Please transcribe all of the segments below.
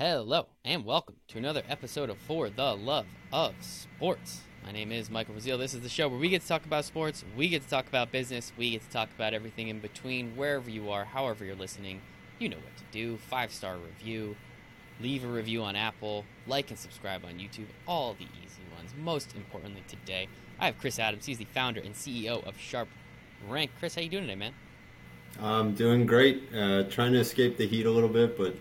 Hello, and welcome to another episode of For the Love of Sports. My name is Michael Rasile. This is the show where we get to talk about sports, we get to talk about business, we get to talk about everything in between, wherever you are, however you're listening. You know what to do. Five star review, leave a review on Apple, like and subscribe on YouTube, all the easy ones. Most importantly today, I have Chris Adams. He's the founder and CEO of Sharp Rank. Chris, how you doing today, man? I'm doing great. Uh, trying to escape the heat a little bit, but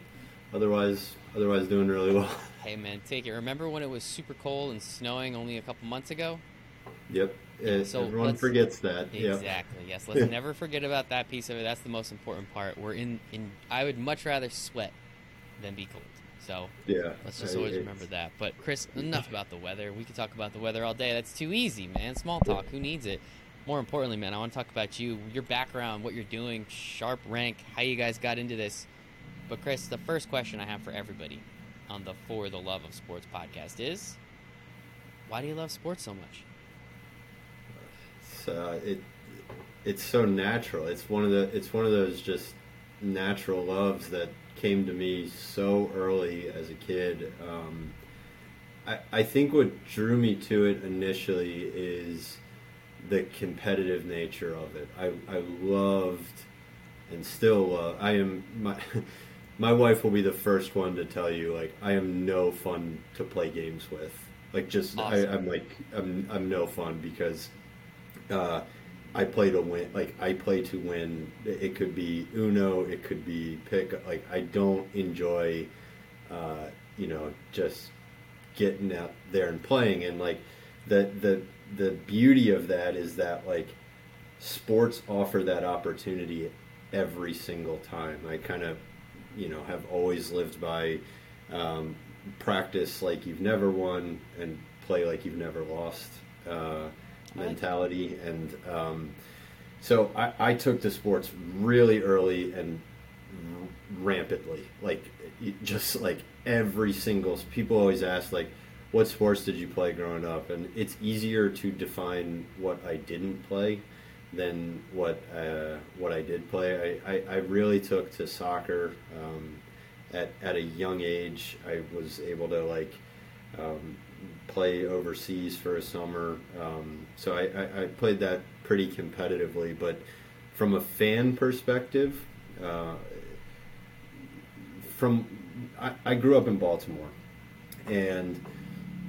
otherwise, otherwise doing really well. Hey, man, take it. Remember when it was super cold and snowing only a couple months ago? Yep. It, So everyone forgets that. Yep. Exactly. Yes. Let's never forget about that piece of it. That's the most important part. We're in. In. I would much rather sweat than be cold. So Yeah. let's just I- always remember that. But Chris, enough about the weather. We could talk about the weather all day. That's too easy, man. Small talk. Who needs it? More importantly, man, I want to talk about you, your background, what you're doing, sharp rank, how you guys got into this. But Chris, the first question I have for everybody on the For the Love of Sports podcast is, why do you love sports so much? It's, uh, it it's so natural. It's one of the it's one of those just natural loves that came to me so early as a kid. Um, I I think what drew me to it initially is the competitive nature of it. I I loved and still love. I am my. My wife will be the first one to tell you, like, I am no fun to play games with. Like, just I, Awesome. I'm like, I'm, I'm no fun because uh, I play to win. Like I play to win. It could be Uno. It could be pick. Like I don't enjoy, uh, you know, just getting out there and playing. And like the the the beauty of that is that like sports offer that opportunity every single time. I kind of, you know, have always lived by um, practice like you've never won and play like you've never lost uh, mentality. And um, so I, I took to sports really early and rampantly, like just like every single. People always ask like, "What sports did you play growing up?" And it's easier to define what I didn't play than what uh, what I did play. I, I, I really took to soccer um, at at a young age. I was able to like um, play overseas for a summer, um, so I, I, I played that pretty competitively. But from a fan perspective, uh, from I, I grew up in Baltimore, and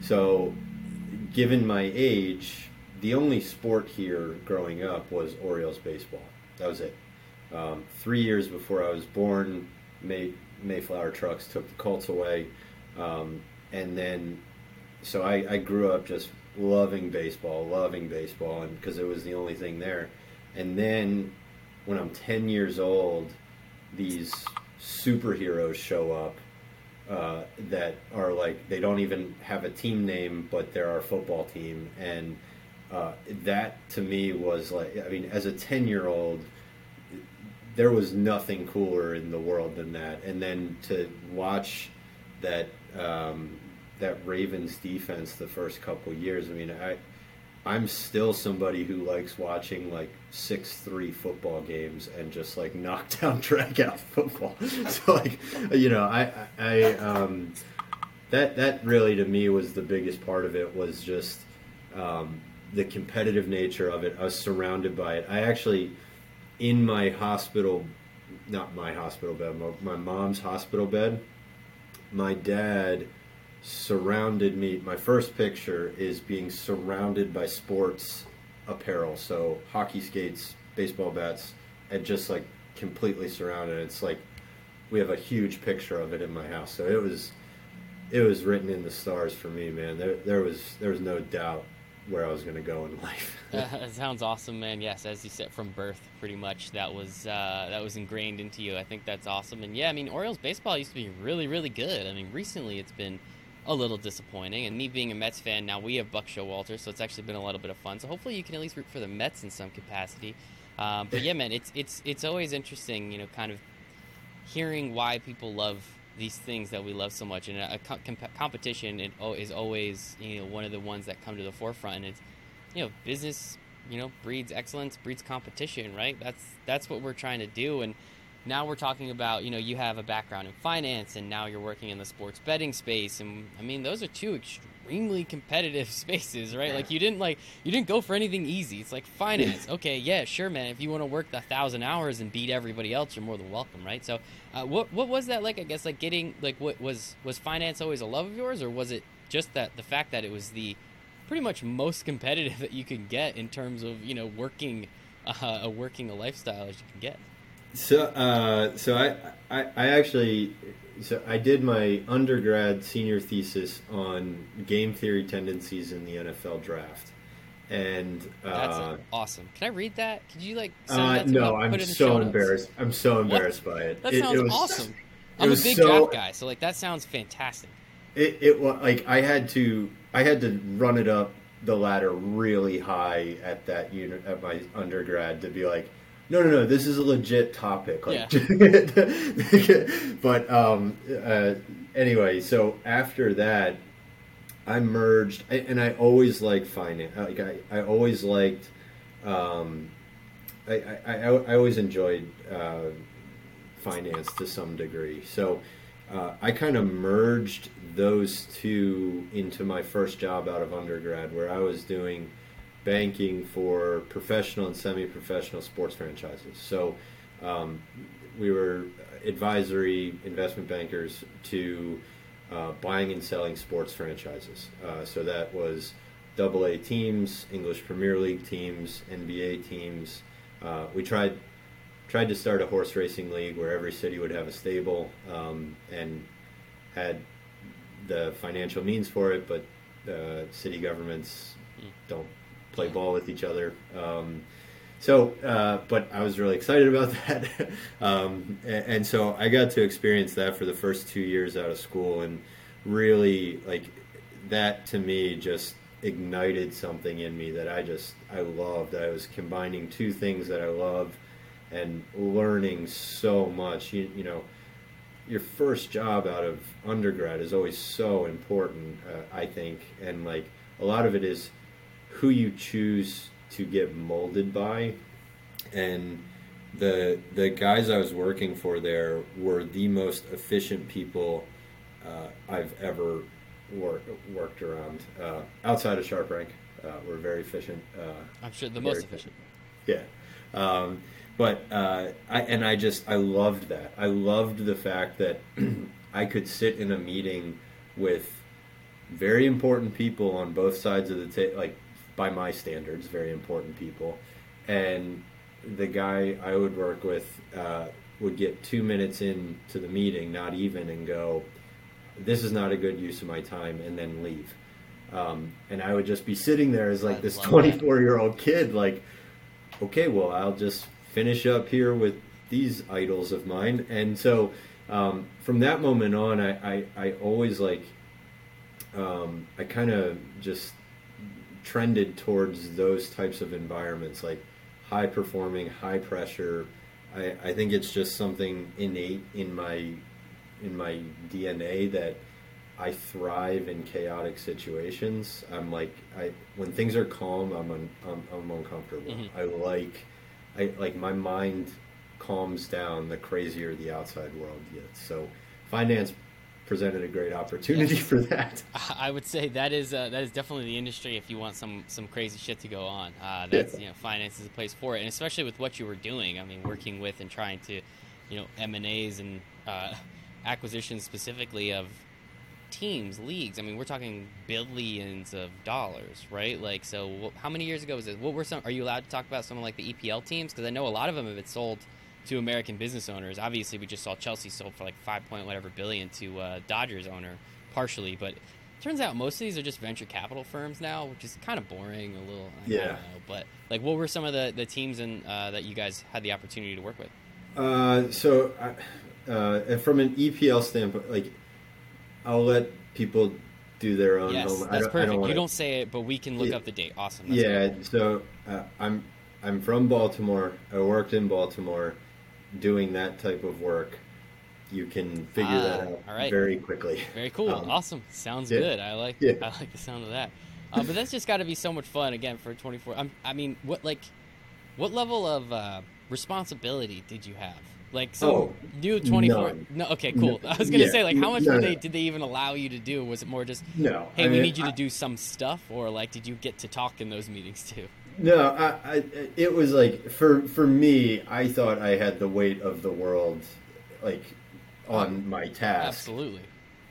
so given my age, the only sport here growing up was Orioles baseball. That was it. Um, three years before I was born, May, Mayflower trucks took the Colts away, um, and then so I, I grew up just loving baseball, loving baseball, and because it was the only thing there. And then when I'm 10 years old, these superheroes show up uh, that are like they don't even have a team name, but they're our football team, and uh, that to me was like I mean, as a 10 year old, there was nothing cooler in the world than that. And then to watch that um, that Ravens defense the first couple years, I mean, I I'm still somebody who likes watching like six three football games and just like knockdown drag out football. so like you know, I I um, that that really to me was the biggest part of it was just um, the competitive nature of it. I was surrounded by it. I actually in my hospital, not my hospital bed, my, my mom's hospital bed. My dad surrounded me. My first picture is being surrounded by sports apparel, so hockey skates, baseball bats, and just like completely surrounded. It's like we have a huge picture of it in my house. So it was it was written in the stars for me, man. There there was there was no doubt where I was going to go in life. Uh, sounds awesome, man. Yes, as you said, from birth, pretty much that was uh, that was ingrained into you. I think that's awesome. And yeah, I mean, Orioles baseball used to be really, really good. I mean, recently it's been a little disappointing. And me being a Mets fan, now we have Buck Showalter, so it's actually been a little bit of fun. So hopefully you can at least root for the Mets in some capacity. Um, but yeah, man, it's it's it's always interesting, you know, kind of hearing why people love these things that we love so much. And uh, a, co- comp- competition it, is always you know one of the ones that come to the forefront. And it's you know business you know breeds excellence breeds competition right that's that's what we're trying to do and now we're talking about you know you have a background in finance and now you're working in the sports betting space. And i mean those are two extremely competitive spaces right? Like you didn't like you didn't go for anything easy. It's like finance. Okay yeah sure man. If you want to work a thousand hours and beat everybody else you're more than welcome right? So uh, what what was that like i guess like getting like what was was finance always a love of yours? Or was it just that the fact that it was the pretty much most competitive that you can get in terms of you know working uh, a working a lifestyle as you can get so, uh, so I, I, I actually, so I did my undergrad senior thesis on game theory tendencies in the NFL draft, and that's uh, awesome. Can I read that? Could you like? Send uh, that to no? I'm Put it in the so embarrassed. I'm so embarrassed by it. That It- sounds it was- awesome. it I'm a big so- draft guy, so like that sounds fantastic. It, it was like I had to, I had to run it up the ladder really high at that unit at my undergrad to be like, no, no, no, this is a legit topic. Like, but um, uh, anyway, so after that, I merged, I- and I always liked finance. Like I, I always liked, um, I, I, I, I always enjoyed uh, finance to some degree. So uh, I kind of merged those two into my first job out of undergrad, where I was doing banking for professional and semi-professional sports franchises. So um, we were advisory investment bankers to uh, buying and selling sports franchises. Uh, so that was double A teams, English Premier League teams, NBA teams. Uh, we tried tried to start a horse racing league where every city would have a stable um, and had the financial means for it, but uh, city governments don't play ball with each other. Um, so, uh, but I was really excited about that, um, and, and so I got to experience that for the first two years out of school, and really like that to me just ignited something in me that I just I loved. I was combining two things that I love and learning so much. You, you know, your first job out of undergrad is always so important, uh, I think, and like a lot of it is who you choose to get molded by, and the the guys I was working for there were the most efficient people uh, I've ever worked worked around uh, outside of SharpRank. Uh, we're very efficient. Uh, I'm sure the most efficient. yeah. Um, but uh, I and I just I loved that. I loved the fact that I could sit in a meeting with very important people on both sides of the table, like by my standards, very important people, and the guy I would work with uh, would get two minutes into the meeting, not even, and go, "This is not a good use of my time," and then leave. Um, and I would just be sitting there as like I this 24 year old kid, like, okay, well, I'll just finish up here with these idols of mine. And so um, from that moment on, I, I, I always like, um, I kind of just trended towards those types of environments, like high performing, high pressure. I, I think it's just something innate in my in my DNA that I thrive in chaotic situations. I'm like I when things are calm, I'm un, I'm, I'm uncomfortable. Mhm. I like I like my mind calms down the crazier the outside world gets. So finance presented a great opportunity for that. I would say that is uh, that is definitely the industry if you want some some crazy shit to go on. Uh, that's you know finance is a place for it, and especially with what you were doing. I mean, working with and trying to, you know, M and A's and uh, acquisitions specifically of teams, leagues. I mean, we're talking billions of dollars, right? Like, so how many years ago was it? What were some? Are you allowed to talk about something like the EPL teams? Because I know a lot of them have been sold to American business owners. Obviously, we just saw Chelsea sold for like five point whatever billion to uh, Dodgers owner partially, but turns out most of these are just venture capital firms now, which is kind of boring, a little. I, Yeah. don't know, but like, what were some of the the teams and uh, that you guys had the opportunity to work with? Uh, so, I- uh, from an EPL standpoint, like I'll let people do their own yes, home. That's perfect. don't wanna, you don't say it, but we can look Yeah. up the date. Awesome. That's yeah. good. So uh, I'm I'm from Baltimore. I worked in Baltimore, doing that type of work. You can figure Ah, that out all right. very quickly. Very cool. Um, awesome. Sounds yeah. good. I like. Yeah. I like the sound of that. Uh, but that's just got to be so much fun again for 24. I'm, I mean, what like, what level of uh, responsibility did you have Like so, oh, do twenty four. No, okay, cool. No, I was gonna yeah, say like, how much no, were they? Did they even allow you to do? Was it more just no? Hey, I we mean, need you to do some stuff, or like, did you get to talk in those meetings too? No, I, I, it was like for for me, I thought I had the weight of the world, like on my task. Absolutely.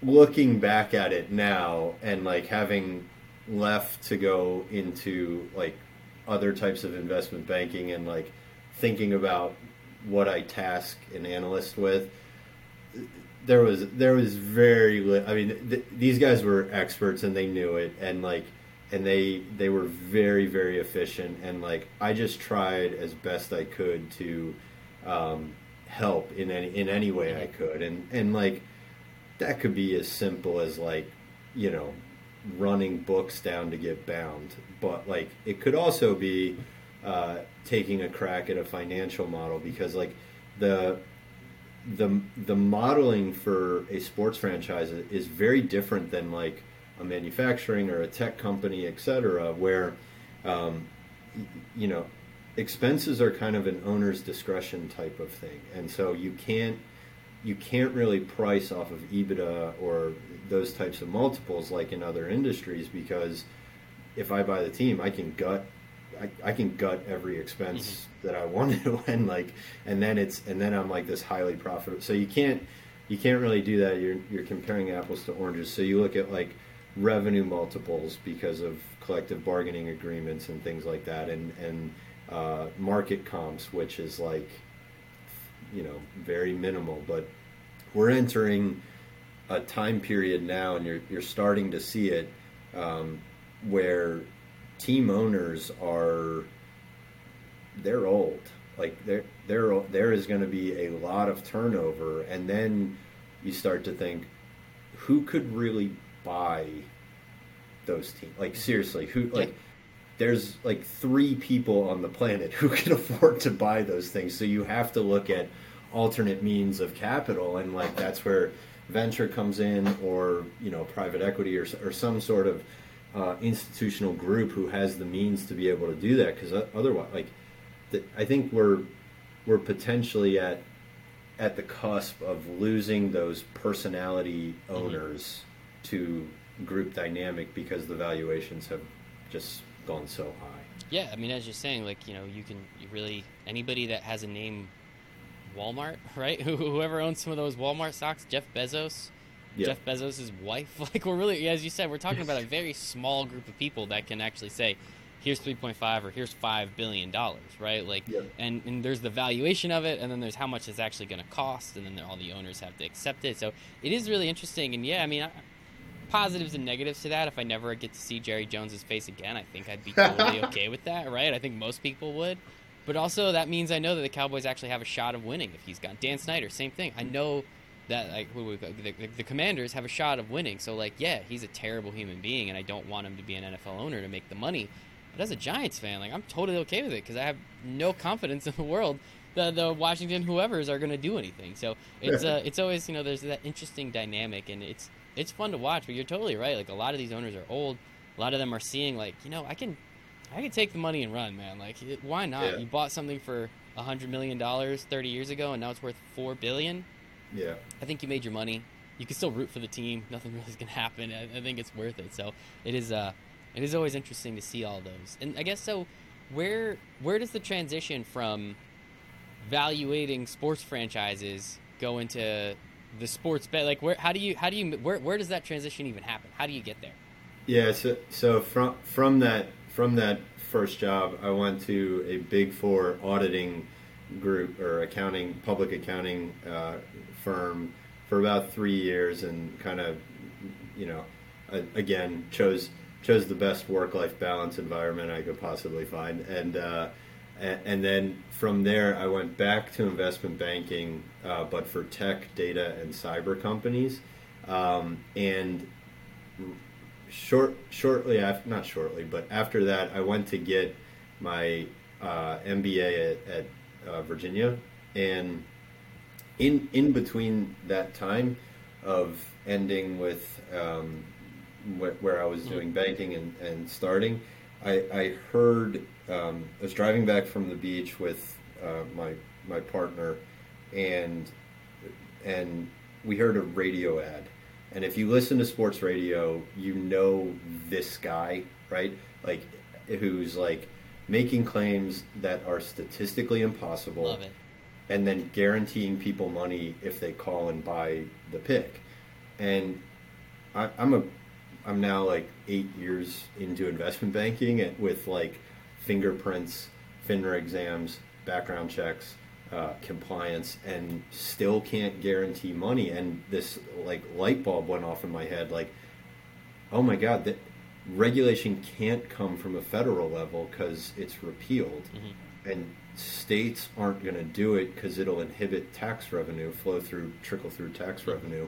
Looking back at it now, and like having left to go into like other types of investment banking and like thinking about what I task an analyst with, there was there was very li- I mean th- these guys were experts and they knew it and like and they they were very very efficient and like I just tried as best I could to um, help in any in any way I could. And and like that could be as simple as like you know running books down to get bound. But like it could also be uh, taking a crack at a financial model because like the the the modeling for a sports franchise is very different than like a manufacturing or a tech company, et cetera, where um, you know expenses are kind of an owner's discretion type of thing, and so you can't you can't really price off of EBITDA or those types of multiples like in other industries because if I buy the team, I can gut I, I can gut every expense mm-hmm. that I want to. And like and then it's and then I'm like this highly profitable so you can't you can't really do that. You're you're comparing apples to oranges. So you look at like revenue multiples because of collective bargaining agreements and things like that and and uh, market comps which is like you know very minimal but we're entering a time period now and you're you're starting to see it um, where team owners are they're old. Like there there there is going to be a lot of turnover, and then you start to think, who could really buy those teams? Like seriously, who like? There's like three people on the planet who can afford to buy those things. So you have to look at alternate means of capital, and like that's where venture comes in, or you know, private equity, or or some sort of uh, institutional group who has the means to be able to do that. Because otherwise, like, the, I think we're we're potentially at at the cusp of losing those personality mm-hmm. owners mm-hmm. To group dynamic because the valuations have just gone so high. Yeah, I mean, as you're saying, like you know, you can you really anybody that has a name, Walmart, right? Whoever owns some of those Walmart stocks, Jeff Bezos, yeah. Jeff Bezos' wife. Like we're really, as you said, we're talking about a very small group of people that can actually say, "Here's 3.5 or here's five billion dollars," right? Like, yeah. and and there's the valuation of it, and then there's how much it's actually going to cost, and then all the owners have to accept it. So it is really interesting, and yeah, I mean. I, positives and negatives to that. If I never get to see Jerry Jones's face again, I think I'd be totally okay with that, right? I think most people would. But also, that means I know that the Cowboys actually have a shot of winning if he's gone. Dan Snyder, same thing. I know that like the, the, commanders have a shot of winning so like yeah he's a terrible human being and i don't want him to be an nfl owner to make the money but as a giants fan like i'm totally okay with it because i have no confidence in the world that the washington whoever's are going to do anything so it's uh, it's always you know there's that interesting dynamic and it's it's fun to watch but you're totally right like a lot of these owners are old a lot of them are seeing like you know i can i can take the money and run man like why not yeah. you bought something for a hundred million dollars 30 years ago and now it's worth four billion yeah. I think you made your money. You can still root for the team. Nothing really is going to happen. I, I, think it's worth it. So it is. Uh, it is always interesting to see all those. And I guess so. Where where does the transition from valuating sports franchises go into the sports bet? Like where? How do you? How do you? Where where does that transition even happen? How do you get there? Yeah. So so from from that from that first job, I went to a big four auditing group or accounting, public accounting uh, firm for about three years, and kind of, you know, again chose chose the best work life balance environment I could possibly find, and uh, and then from there I went back to investment banking, uh, but for tech, data, and cyber companies, um, and short shortly after not shortly, but after that I went to get my uh, MBA at, at uh, Virginia, and in in between that time of ending with um, wh- where I was doing banking and, and starting, I, I heard um, I was driving back from the beach with uh, my my partner, and and we heard a radio ad. And if you listen to sports radio, you know this guy, right? Like who's like making claims that are statistically impossible. And then guaranteeing people money if they call and buy the pick. And I, I'm a I'm now like eight years into investment banking and with like fingerprints, FINRA exams, background checks, uh, compliance, and still can't guarantee money. And this like light bulb went off in my head, like, oh my god, that regulation can't come from a federal level because it's repealed, Mm-hmm. and states aren't going to do it because it'll inhibit tax revenue flow through trickle through tax revenue.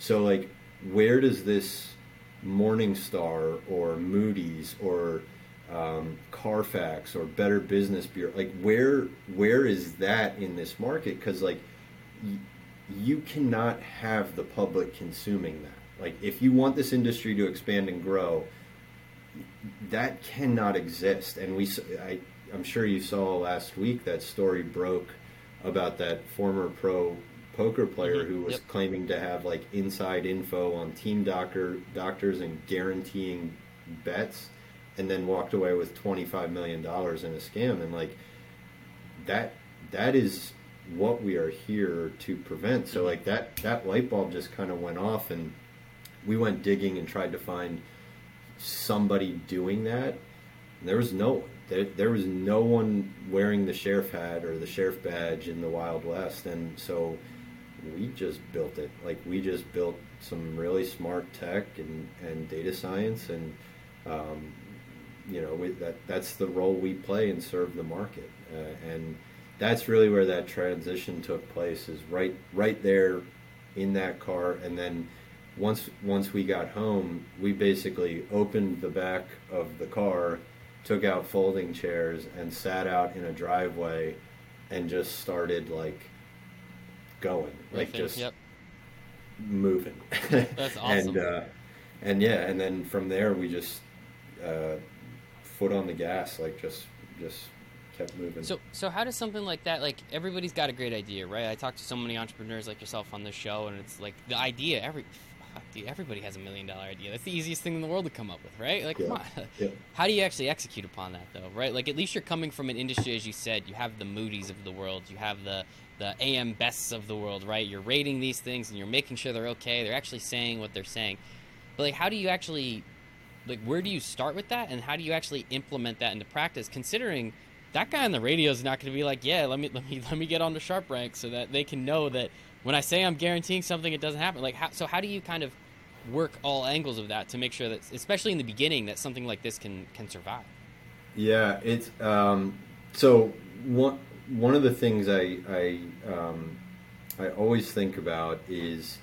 So like, where does this Morningstar or Moody's or um, Carfax or Better Business Bureau like where where is that in this market? Because like y- you cannot have the public consuming that. Like if you want this industry to expand and grow, that cannot exist. And we, I'm sure you saw last week that story broke about that former pro poker player Mhm. who was Yep. claiming to have like inside info on team doctor doctors and guaranteeing bets, and then walked away with 25 million dollars in a scam. And like that, that is what we are here to prevent. So like that that light bulb just kind of went off and we went digging and tried to find somebody doing that. And there was no one. There, there was no one wearing the sheriff hat or the sheriff badge in the Wild West, and so we just built it. Like we just built some really smart tech and, and data science, and um, you know we, that that's the role we play and serve the market, uh, and that's really where that transition took place. Is right right there in that car, and then once once we got home, we basically opened the back of the car, took out folding chairs, and sat out in a driveway, and just started like going, like Riffing, just yep. moving. That's awesome. and uh, and yeah, and then from there we just uh, foot on the gas, like just just kept moving. So, so how does something like that? Like everybody's got a great idea, right? I talk to so many entrepreneurs like yourself on this show, and it's like the idea. Every, dude, everybody has a million dollar idea. That's the easiest thing in the world to come up with, right? Like, come on. Yeah. How do you actually execute upon that, though, right? Like, at least you're coming from an industry, as you said. You have the Moody's of the world. You have the the AM bests of the world, right? You're rating these things and you're making sure they're okay. They're actually saying what they're saying. But like, how do you actually, like, where do you start with that, and how do you actually implement that into practice? Considering that guy on the radio is not going to be like, yeah, let me let me let me get on the sharp rank so that they can know that when I say I'm guaranteeing something, it doesn't happen. Like, how, so how do you kind of work all angles of that to make sure that, especially in the beginning, that something like this can can survive? Yeah, it's um, so one one of the things I I um, I always think about is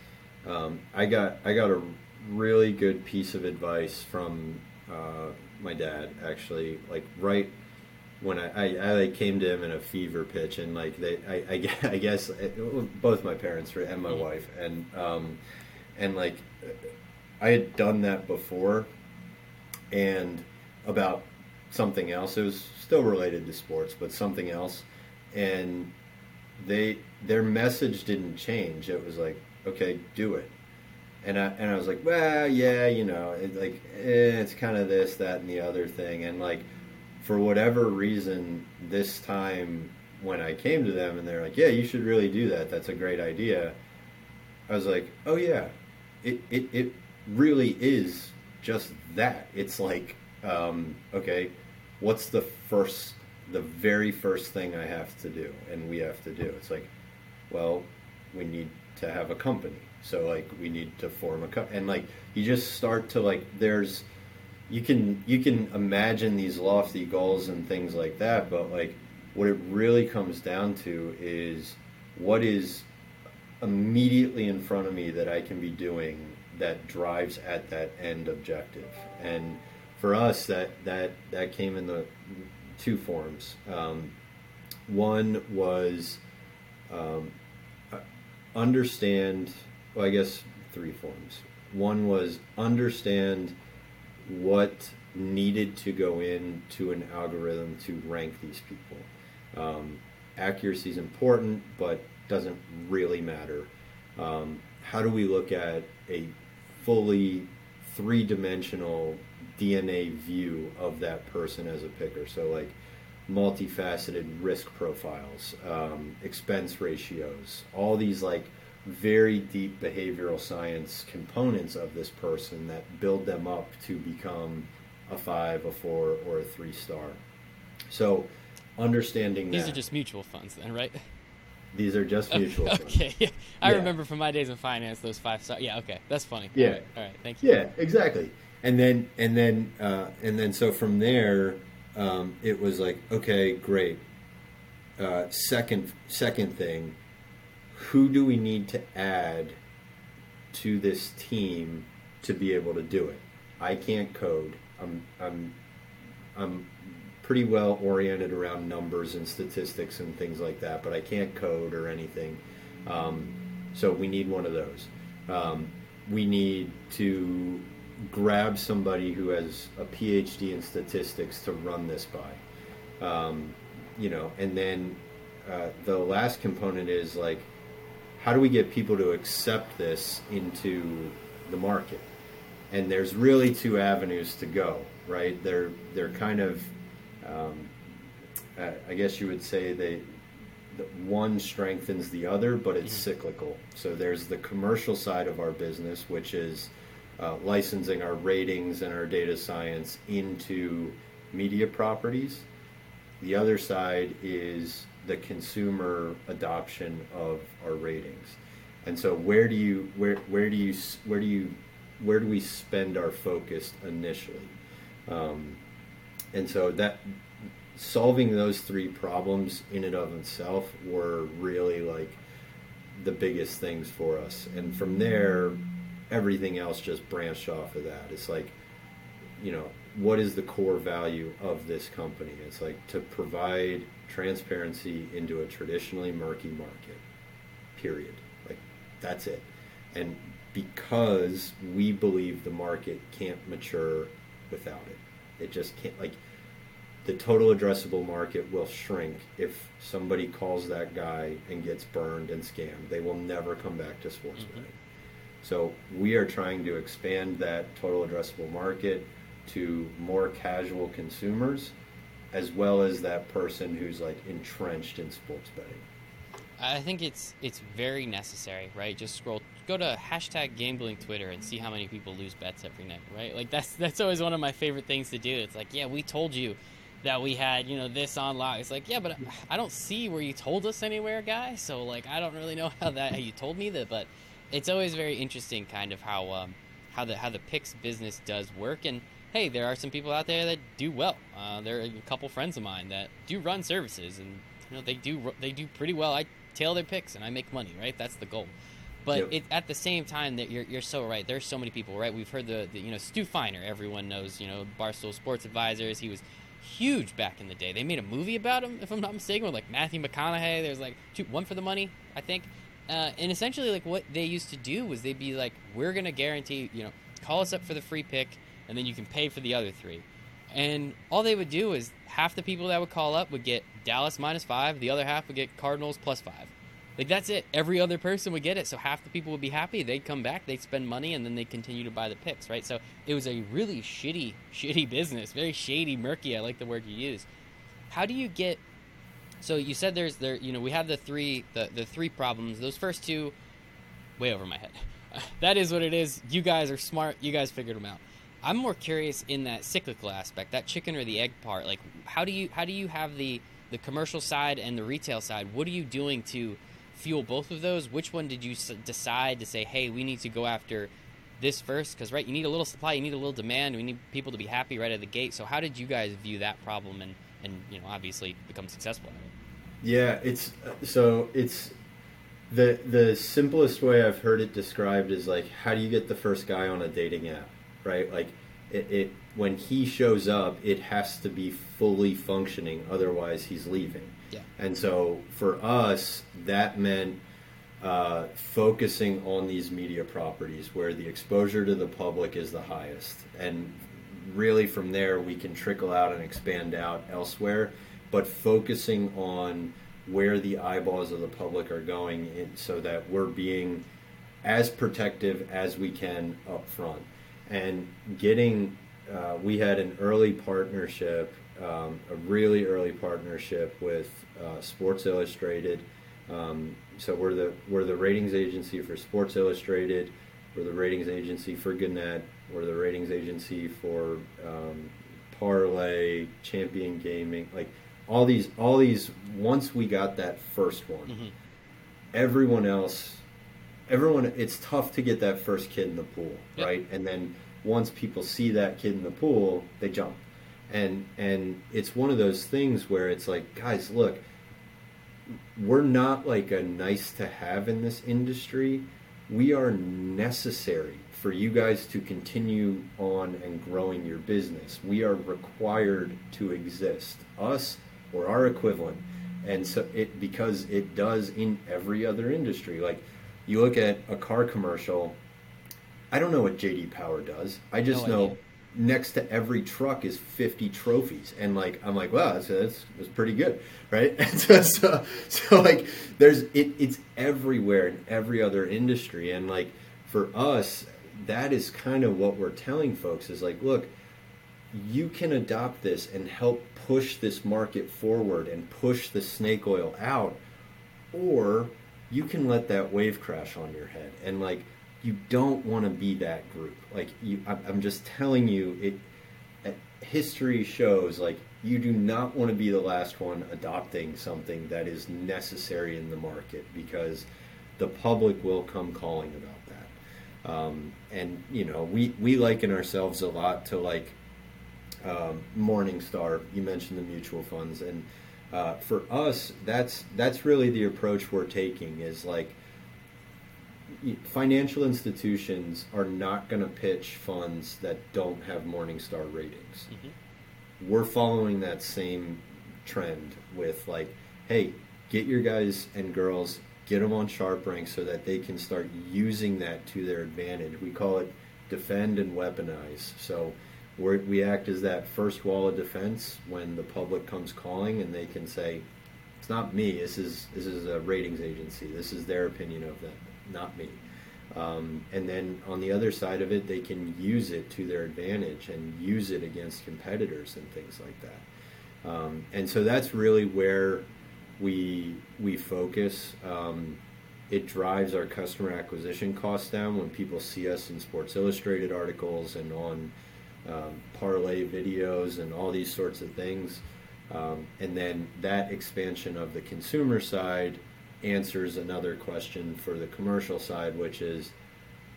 um, I got I got a really good piece of advice from uh, my dad actually like right when I, I, I came to him in a fever pitch and like they I, I, gue- I guess it, both my parents and my Mhm. wife and um, and like I had done that before and about something else. It was still related to sports, but something else. And they their message didn't change. It was like, okay, do it. And I and I was like, well, yeah, you know, it, like eh, it's kind of this, that, and the other thing. And like, for whatever reason, this time when I came to them and they're like, yeah, you should really do that. That's a great idea. I was like, oh yeah, it it, it really is just that. It's like, um, okay, what's the first, the very first thing I have to do, and we have to do? It's like, well, we need to have a company, so like we need to form a company, and like you just start to like there's, you can you can imagine these lofty goals and things like that, but like what it really comes down to is what is immediately in front of me that I can be doing that drives at that end objective. And for us, that that that came in the two forms. Um, one was um, understand. Well, I guess three forms. One was understand what needed to go into an algorithm to rank these people. Um, accuracy is important, but doesn't really matter. Um, how do we look at a fully three dimensional DNA view of that person as a picker? So, like multifaceted risk profiles, um, expense ratios, all these like very deep behavioral science components of this person that build them up to become a five, a four, or a three star. So, understanding these that, are just mutual funds, then, right? These are just mutual funds. okay, yeah. I Yeah. remember from my days in finance those five star. Yeah, okay, that's funny. Yeah. all right, all right thank you. Yeah, exactly. And then and then uh, and then so from there, um, it was like okay, great. Uh, second second thing, who do we need to add to this team to be able to do it? I can't code. I'm I'm I'm pretty well oriented around numbers and statistics and things like that, but I can't code or anything. Um, so we need one of those. Um, we need to grab somebody who has a PhD in statistics to run this by. Um, you know, and then uh, the last component is like, how do we get people to accept this into the market? And there's really two avenues to go, right? They're they're kind of, um, I guess you would say they, one strengthens the other, but it's cyclical. So there's the commercial side of our business, which is uh, licensing our ratings and our data science into media properties. The other side is the consumer adoption of our ratings. And so where do you where where do you where do you where do we spend our focus initially? Um, and so that solving those three problems in and of itself were really like the biggest things for us. And from there, everything else just branched off of that. It's like, you know, what is the core value of this company? It's like to provide transparency into a traditionally murky market, period. Like, that's it. And because we believe the market can't mature without it, it just can't, like, the total addressable market will shrink if somebody calls that guy and gets burned and scammed. They will never come back to sports Mhm. betting. So we are trying to expand that total addressable market to more casual consumers, as well as that person who's like entrenched in sports betting. I think it's it's very necessary, right? Just scroll, go to hashtag gambling Twitter and see how many people lose bets every night, right? Like that's that's always one of my favorite things to do. It's like, yeah, we told you that we had you know this on lock. It's like, yeah, but I don't see where you told us anywhere, guy. So like, I don't really know how that how you told me that, but it's always very interesting, kind of how um, how the how the picks business does work and. Hey, there are some people out there that do well. Uh, there are a couple friends of mine that do run services, and you know they do they do pretty well. I tail their picks and I make money, right? That's the goal. But Yep. it, at the same time, that you're, you're so right. There's so many people, right? We've heard the, the you know Stu Feiner. Everyone knows, you know Barstool Sports Advisors. He was huge back in the day. They made a movie about him, if I'm not mistaken, with like Matthew McConaughey. There's like two, one for the money, I think. Uh, and essentially, like what they used to do was they'd be like, "We're gonna guarantee, you know, call us up for the free pick, and then you can pay for the other three. And all they would do is half the people that would call up would get Dallas minus five, the other half would get Cardinals plus five. Like that's it. Every other person would get it, so half the people would be happy. They'd come back, they'd spend money, and then they continue to buy the picks, right? So it was a really shitty, shitty business, very shady, murky. I like the word you use. How do you get? So you said there's there, you know, we have the three the the three problems. Those first two, way over my head. that is what it is. You guys are smart. You guys figured them out. I'm more curious in that cyclical aspect, that chicken or the egg part. Like, how do you how do you have the the commercial side and the retail side? What are you doing to fuel both of those? Which one did you s- decide to say, hey, we need to go after this first? Because right, you need a little supply, you need a little demand, we need people to be happy right at the gate. So how did you guys view that problem and and you know obviously become successful at it? Yeah, it's so it's the the simplest way I've heard it described is like how do you get the first guy on a dating app, right? Like it, it when he shows up, it has to be fully functioning, otherwise he's leaving. Yeah. And so for us, that meant uh, focusing on these media properties where the exposure to the public is the highest. And really from there, we can trickle out and expand out elsewhere, but focusing on where the eyeballs of the public are going in, so that we're being as protective as we can up front. And getting uh, we had an early partnership um, a really early partnership with uh, sports illustrated. Um, so we're the we're the ratings agency for sports illustrated. We're the ratings agency for gannett we're the ratings agency for um, parlay champion gaming like all these all these once we got that first one Mhm. everyone else everyone it's tough to get that first kid in the pool Yep. right and then once people see that kid in the pool they jump and and it's one of those things where it's like guys look we're not like a nice to have in this industry we are necessary for you guys to continue on and growing your business. We are required to exist us or our equivalent. And so it because it does in every other industry. Like you look at a car commercial i don't know what jd power does. I just No know next to every truck is 50 trophies. And like i'm like wow that's, that's, that's pretty good right? And so, so, so like there's it, it's everywhere in every other industry. And like for us that is kind of what we're telling folks is like look you can adopt this and help push this market forward and push the snake oil out or you can let that wave crash on your head. And like you don't want to be that group. Like you I'm, just telling you it uh, history shows like you do not want to be the last one adopting something that is necessary in the market because the public will come calling about um, and you know we we liken ourselves a lot to like um, Morningstar. You mentioned the mutual funds, and uh, for us, that's that's really the approach we're taking. Is like financial institutions are not going to pitch funds that don't have Morningstar ratings. Mhm. We're following that same trend with like, hey, get your guys and girls, get them on SharpRank so that they can start using that to their advantage. We call it defend and weaponize. So we act as that first wall of defense when the public comes calling and they can say, it's not me. This is this is a ratings agency. This is their opinion of them, not me. Um, and then on the other side of it, they can use it to their advantage and use it against competitors and things like that. Um, and so that's really where we we focus. Um, it drives our customer acquisition costs down when people see us in Sports Illustrated articles and on um, parlay videos and all these sorts of things. Um, and then that expansion of the consumer side answers another question for the commercial side, which is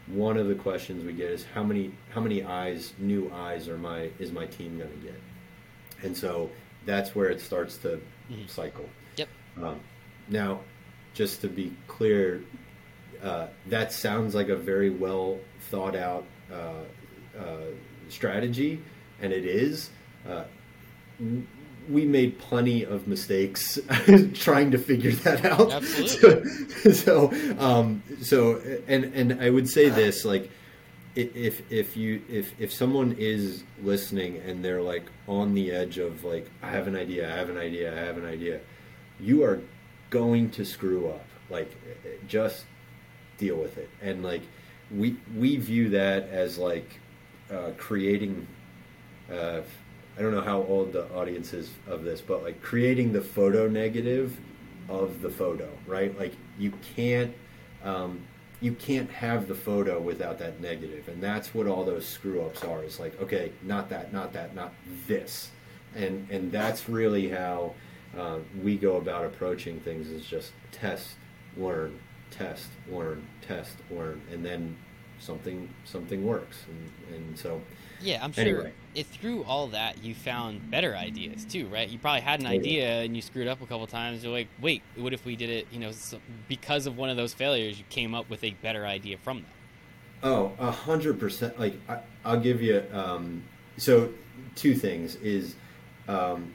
one of the questions we get is how many how many eyes, new eyes, are my is my team going to get? And so that's where it starts to Mhm. cycle. Yep. Um, now, just to be clear, uh, that sounds like a very well thought out uh, uh, strategy, and it is. Uh, we made plenty of mistakes trying to figure that out. Absolutely. So, so, um, so, and and I would say this like. If if you if if someone is listening and they're like on the edge of like I have an idea I have an idea I have an idea, you are going to screw up. Like just deal with it. And like we we view that as like uh, creating. Uh, I don't know how old the audience is of this, but like creating the photo negative of the photo, right? Like you can't um, you can't have the photo without that negative, and that's what all those screw ups are. Is like okay, not that, not that, not this, and and that's really how uh, we go about approaching things. Is just test, learn, test, learn, test, learn, and then something something works, and, and so Yeah, I'm sure Anyway. it through all that you found better ideas too, right? You probably had an Oh, idea and you screwed up a couple times. You're like, wait, what if we did it? You know, because of one of those failures, you came up with a better idea from that. Oh, a hundred percent. Like I, I'll give you. Um, so two things is um,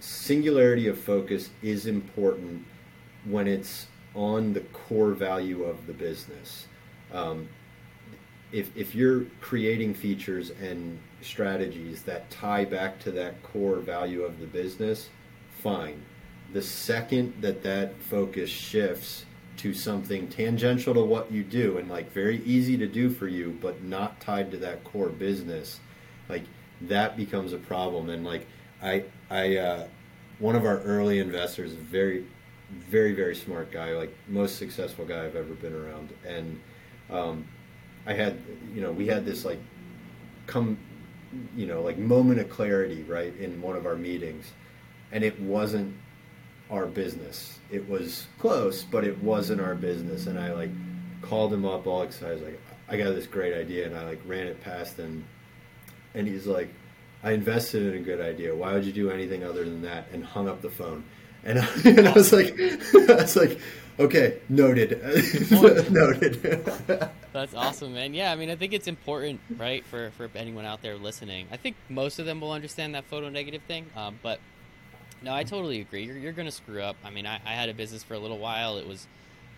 singularity of focus is important when it's on the core value of the business. Um, if if you're creating features and strategies that tie back to that core value of the business, fine. the second that that focus shifts to something tangential to what you do and like very easy to do for you but not tied to that core business like that becomes a problem and like i i uh, one of our early investors very very very smart guy like most successful guy i've ever been around. And um, i had you know we had this like come you know like moment of clarity right in one of our meetings. And it wasn't our business. It was close but it wasn't our business. And i like called him up all excited. Like i got this great idea. And i like ran it past him. And he's like i invested in a good idea why would you do anything other than that and hung up the phone and I, and I was like i was like okay noted noted That's awesome, man. Yeah, I mean, I think it's important, right, for, for anyone out there listening. I think most of them will understand that photo negative thing, um, but no, I totally agree. You're, you're going to screw up. I mean, I, I had a business for a little while. It was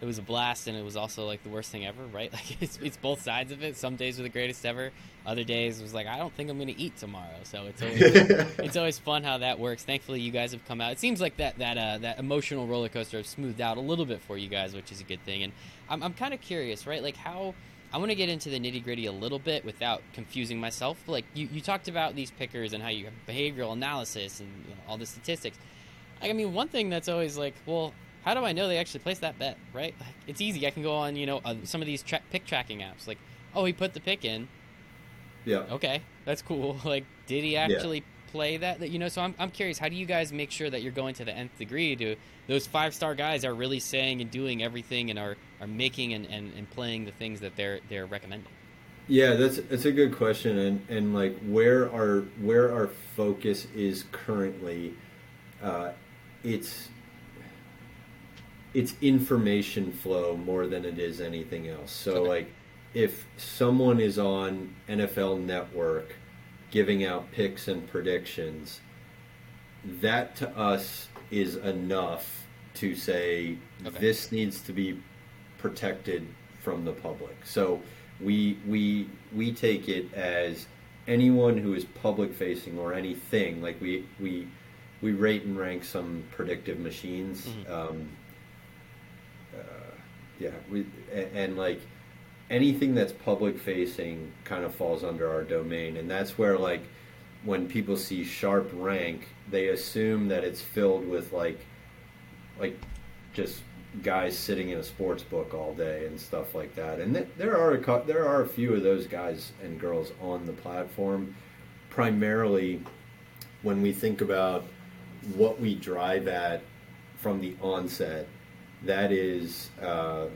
it was a blast, and it was also like the worst thing ever, right? Like it's, it's both sides of it. Some days were the greatest ever. Other days it was like I don't think I'm going to eat tomorrow. So it's always it's always fun how that works. Thankfully, you guys have come out. It seems like that that uh, that emotional roller coaster has smoothed out a little bit for you guys, which is a good thing. And I'm I'm kind of curious, right? Like how. I want to get into the nitty gritty a little bit without confusing myself. Like you, you talked about these pickers and how you have behavioral analysis and you know, all the statistics. I mean, one thing that's always like, well, how do I know they actually placed that bet, right? Like, it's easy. I can go on, you know, uh, some of these tra- pick tracking apps. Like, oh, he put the pick in. Yeah. Okay, that's cool. Like, did he actually yeah. play that? That you know. So I'm, I'm curious. How do you guys make sure that you're going to the nth degree? Do those five star guys are really saying and doing everything and are are making and, and, and playing the things that they're they're recommending? Yeah, that's that's a good question, and and like where our where our focus is currently, uh, it's it's information flow more than it is anything else. So okay. like if someone is on NFL Network giving out picks and predictions, that to us is enough to say okay. this needs to be protected from the public. So we we we take it as anyone who is public facing or anything like we we we rate and rank some predictive machines. Mm-hmm. Um, uh, yeah, we and, and like anything that's public facing kind of falls under our domain, and that's where like when people see SharpRank, they assume that it's filled with like like just guys sitting in a sports book all day and stuff like that. And th- there are a, there are a few of those guys and girls on the platform. Primarily, when we think about what we drive at from the onset, that is uh,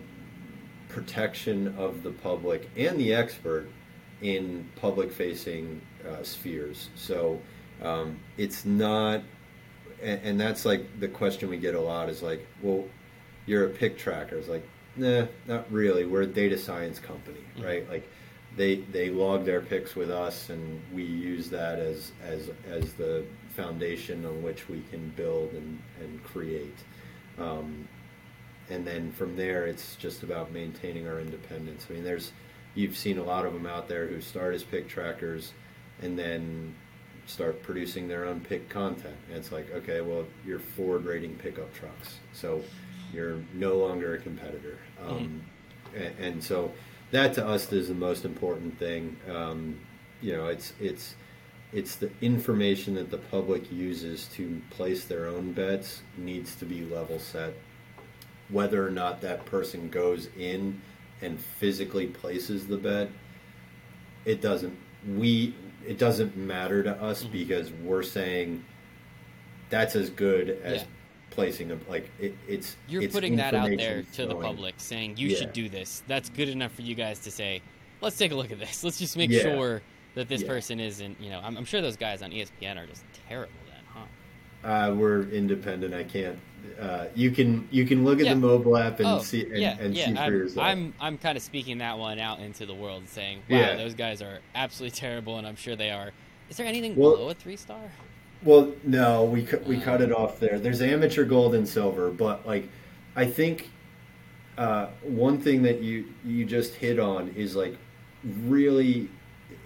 protection of the public and the expert in public-facing uh, spheres. So um, it's not, and, and that's like the question we get a lot is like, well you're a pick tracker. It's like, nah, not really. We're a data science company, mm-hmm. right? Like they they log their picks with us, and we use that as as as the foundation on which we can build and and create. Um, and then from there, it's just about maintaining our independence. I mean, there's you've seen a lot of them out there who start as pick trackers, and then start producing their own pick content. And it's like, okay, well, you're Ford rating pickup trucks, so you're no longer a competitor. Um, mm. and, and, so that to us is the most important thing. Um, you know, it's it's it's the information that the public uses to place their own bets needs to be level set. Whether or not that person goes in and physically places the bet, it doesn't we it doesn't matter to us mm-hmm. because we're saying that's as good as yeah placing a like it, it's you're it's putting that out there to the public saying you yeah. should do this that's good enough for you guys to say let's take a look at this let's just make yeah. sure that this person isn't you know I'm, I'm, sure those guys on espn are just terrible uh, we're independent i can't uh, you can you can look at the mobile app and oh, see and, yeah, and yeah. see for I'm, yourself. I'm I'm kind of speaking that one out into the world, saying, "Wow, those guys are absolutely terrible," and I'm sure they are. Is there anything well, below a three star? Well, no, we cu- we cut it off there. There's amateur gold and silver, but like I think uh, one thing that you you just hit on is like really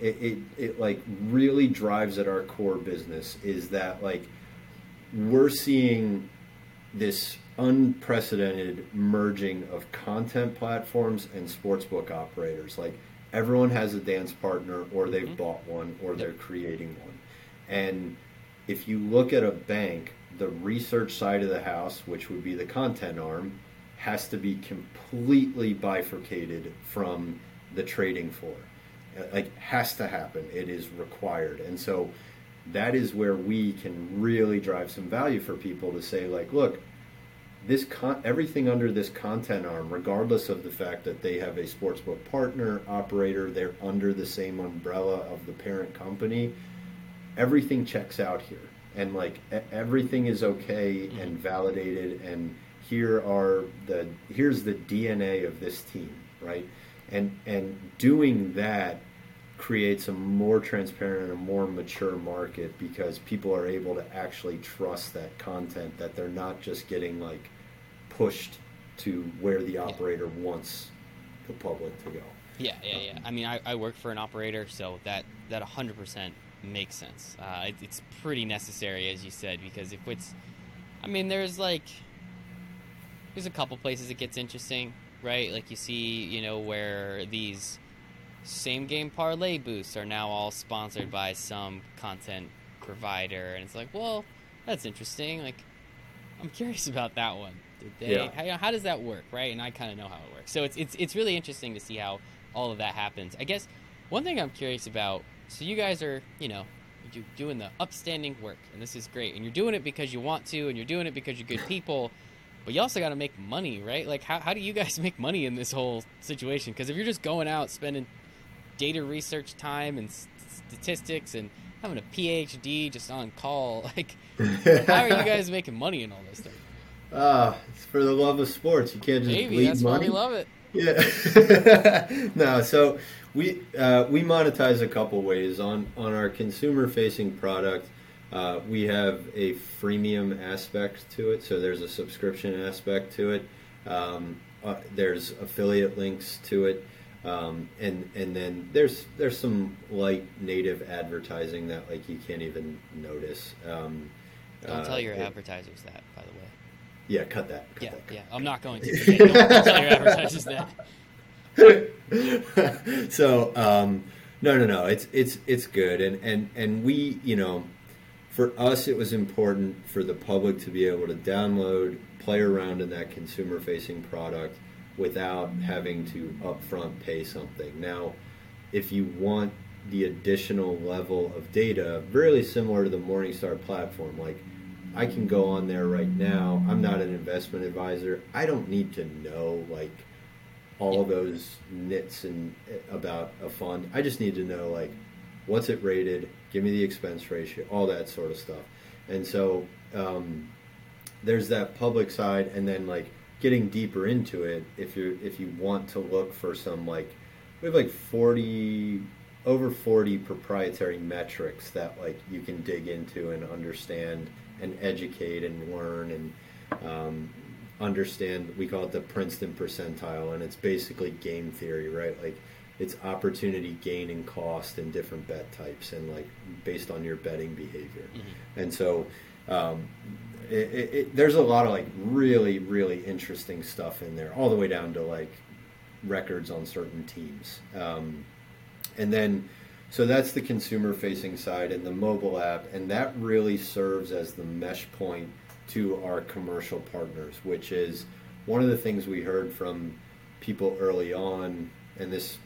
it, it, it like really drives at our core business is that like we're seeing this unprecedented merging of content platforms and sportsbook operators. Like everyone has a dance partner, or they've mm-hmm. bought one, or they're creating one. And if you look at a bank, the research side of the house, which would be the content arm, has to be completely bifurcated from the trading floor. Like has to happen. It is required. And so that is where we can really drive some value for people to say like, look, this con- everything under this content arm, regardless of the fact that they have a sportsbook partner operator, they're under the same umbrella of the parent company. Everything checks out here, and like everything is okay mm-hmm. and validated. And here are the here's the DNA of this team, right? And and doing that creates a more transparent and a more mature market because people are able to actually trust that content that they're not just getting like pushed to where the operator yeah. wants the public to go. Yeah, yeah, yeah. I mean, I, I work for an operator, so that that 100% makes sense. Uh, it, it's pretty necessary, as you said, because if it's, I mean, there's like, there's a couple places it gets interesting, right? Like you see, you know, where these same game parlay boosts are now all sponsored by some content provider, and it's like, well, that's interesting. Like, I'm curious about that one. Did they? Yeah. How, how does that work, right? And I kind of know how it works. So it's it's it's really interesting to see how all of that happens. I guess one thing I'm curious about. So you guys are, you know, you're doing the upstanding work, and this is great, and you're doing it because you want to, and you're doing it because you're good people. But you also got to make money, right? Like, how, how do you guys make money in this whole situation? Because if you're just going out spending data research time and statistics and having a PhD just on call, like, how are you guys making money in all this stuff? Ah, it's for the love of sports. You can't just Maybe, bleed that's money. why we love it. Yeah. no, so we uh, we monetize a couple ways on on our consumer facing product. Uh, we have a freemium aspect to it, so there's a subscription aspect to it. Um, uh, there's affiliate links to it, um, and and then there's there's some light native advertising that like you can't even notice. Um, Don't tell your it, advertisers that, by the way. Yeah, cut that. Cut yeah, that, yeah. I'm not going to. Don't tell your advertisers that. so um, no, no, no. It's it's it's good, and and and we, you know, for us, it was important for the public to be able to download, play around in that consumer-facing product without having to upfront pay something. Now, if you want the additional level of data, really similar to the Morningstar platform, like I can go on there right now. I'm not an investment advisor. I don't need to know like all of those nits and eh, about a fund. I just need to know like what's it rated, give me the expense ratio, all that sort of stuff. And so um, there's that public side, and then like getting deeper into it. If you if you want to look for some like we have like 40 over 40 proprietary metrics that like you can dig into and understand and educate and learn and um, understand. We call it the Princeton percentile, and it's basically game theory, right? Like it's opportunity gain and cost in different bet types, and like based on your betting behavior. Mm-hmm. And so um, it, it, there's a lot of like really really interesting stuff in there, all the way down to like records on certain teams, um, and then so that's the consumer facing side and the mobile app, and that really serves as the mesh point to our commercial partners, which is one of the things we heard from people early on, and this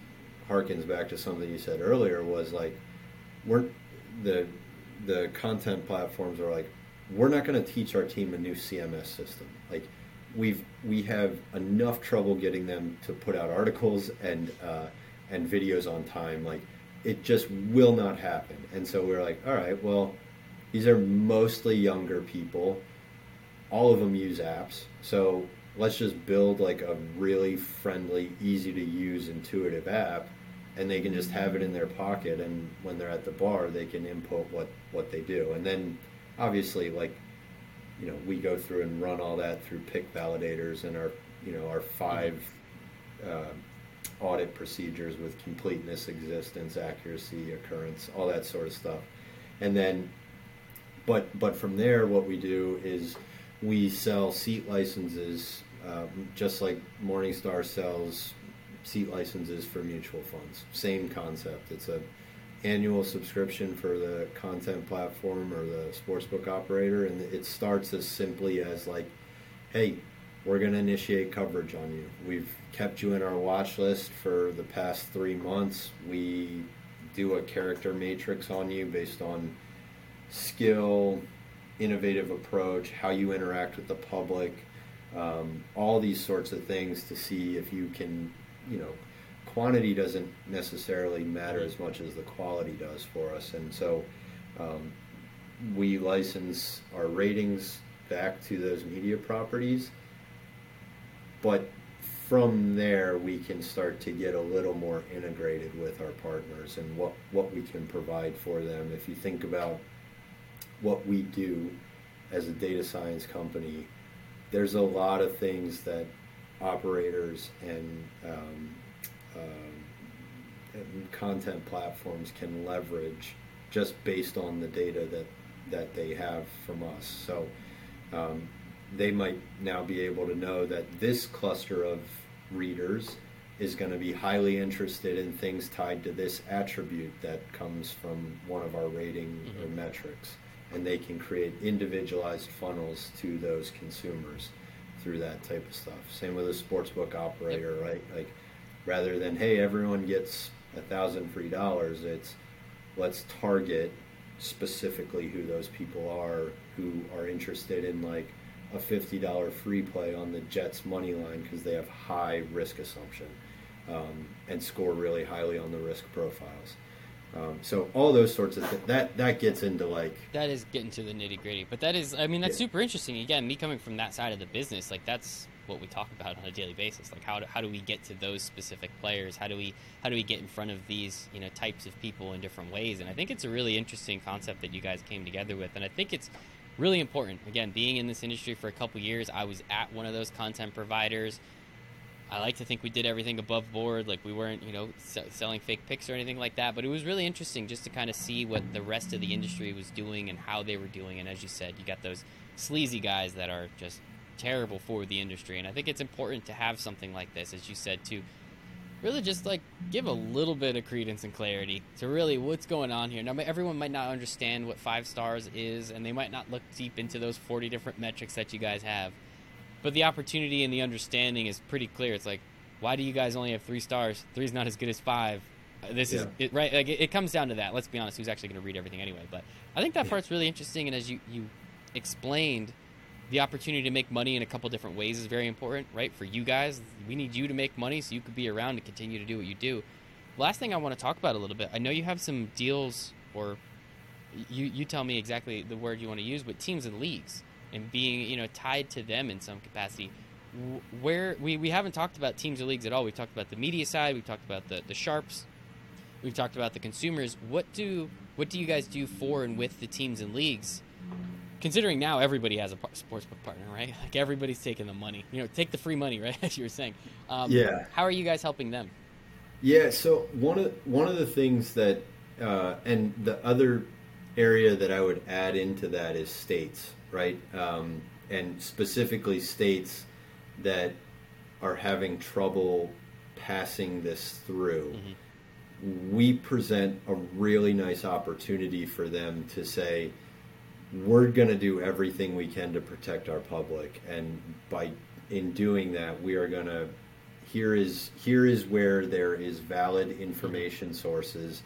harkens back to something you said earlier, was like, we're the the content platforms are like, we're not going to teach our team a new CMS system. Like, we've we have enough trouble getting them to put out articles and uh, and videos on time. Like, it just will not happen. And so we are like, all right, well, these are mostly younger people. All of them use apps. So let's just build like a really friendly, easy to use, intuitive app and they can just have it in their pocket and when they're at the bar they can input what what they do. And then obviously like you know, we go through and run all that through pick validators and our you know, our 5 uh, audit procedures with completeness, existence, accuracy, occurrence, all that sort of stuff. And then, but but from there, what we do is we sell seat licenses, uh, just like Morningstar sells seat licenses for mutual funds. Same concept. It's a annual subscription for the content platform or the sportsbook operator, and it starts as simply as like, hey, we're going to initiate coverage on you. We've kept you in our watch list for the past three months. We do a character matrix on you based on skill, innovative approach, how you interact with the public, um, all these sorts of things to see if you can, you know, quantity doesn't necessarily matter as much as the quality does for us. And so um, we license our ratings back to those media properties. But from there, we can start to get a little more integrated with our partners and what, what we can provide for them. If you think about what we do as a data science company, there's a lot of things that operators and um, um, content platforms can leverage just based on the data that that they have from us. So um, they might now be able to know that this cluster of readers is going to be highly interested in things tied to this attribute that comes from one of our rating mm-hmm. or metrics and they can create individualized funnels to those consumers through that type of stuff same with a sportsbook operator yep. right like rather than hey everyone gets a thousand free dollars it's let's target specifically who those people are who are interested in like a $50 free play on the jets money line because they have high risk assumption um, and score really highly on the risk profiles um, so all those sorts of things that that gets into like that is getting to the nitty gritty but that is i mean that's yeah. super interesting again me coming from that side of the business like that's what we talk about on a daily basis. Like how do, how do we get to those specific players? How do we how do we get in front of these you know types of people in different ways? And I think it's a really interesting concept that you guys came together with, and I think it's really important. Again, being in this industry for a couple years, I was at one of those content providers. I like to think we did everything above board, like we weren't, you know, selling fake picks or anything like that. But it was really interesting just to kind of see what the rest of the industry was doing and how they were doing. And as you said, you got those sleazy guys that are just terrible for the industry. And I think it's important to have something like this, as you said, to really just like give a little bit of credence and clarity to really what's going on here. Now, everyone might not understand what five stars is, and they might not look deep into those 40 different metrics that you guys have. But the opportunity and the understanding is pretty clear. It's like, why do you guys only have three stars? Three's not as good as five. Uh, this yeah. is it, right. Like it, it, comes down to that. Let's be honest. Who's actually going to read everything anyway? But I think that part's really interesting. And as you you explained the opportunity to make money in a couple different ways is very important, right? For you guys, we need you to make money so you could be around and continue to do what you do. Last thing I want to talk about a little bit. I know you have some deals, or you you tell me exactly the word you want to use, but teams and leagues and being you know tied to them in some capacity. Where we, we haven't talked about teams or leagues at all. We've talked about the media side. We've talked about the, the sharps. We've talked about the consumers. What do what do you guys do for and with the teams and leagues considering now everybody has a sportsbook partner, right? Like everybody's taking the money. You know, take the free money, right? As you were saying. Um, yeah. How are you guys helping them? Yeah. So one of one of the things that, uh, and the other area that I would add into that is states, right? Um, and specifically states that are having trouble passing this through. Mm-hmm. We present a really nice opportunity for them to say, we're going to do everything we can to protect our public and by in doing that we are going to here is here is where there is valid information sources.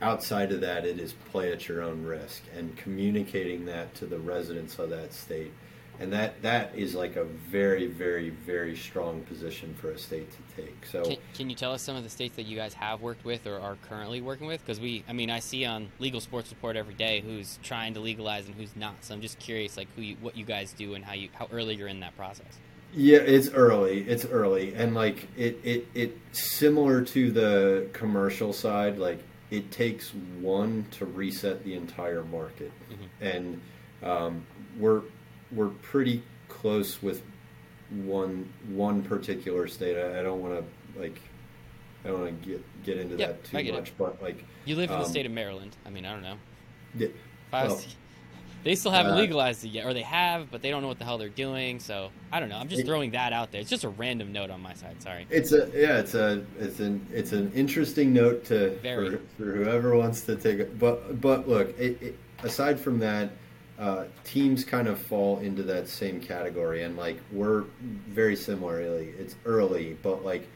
Outside of that it is play at your own risk and communicating that to the residents of that state and that that is like a very very very strong position for a state to take. So can, can, you tell us some of the states that you guys have worked with or are currently working with? Because we i mean i see on legal sports report every day who's trying to legalize and who's not. So i'm just curious like who you, what you guys do and how you how early you're in that process. Yeah it's early. It's early. And like it it it similar to the commercial side like it takes one to reset the entire market. Mm-hmm. and um, we're we're pretty close with one one particular state. I, I don't want to like I don't want to get get into yep, that too much, it. but like you live in the um, state of Maryland. I mean, I don't know. Yeah. Was, well, they still haven't Uh, legalized it yet, or they have, but they don't know what the hell they're doing. So I don't know. I'm just It- throwing that out there. It's just a random note on my side. Sorry. It's a yeah, it's a it's an it's an interesting note to for, for whoever wants to take it. But but look, it, it, aside from that, uh, teams kind of fall into that same category, and like we're very similarly. It's early, but like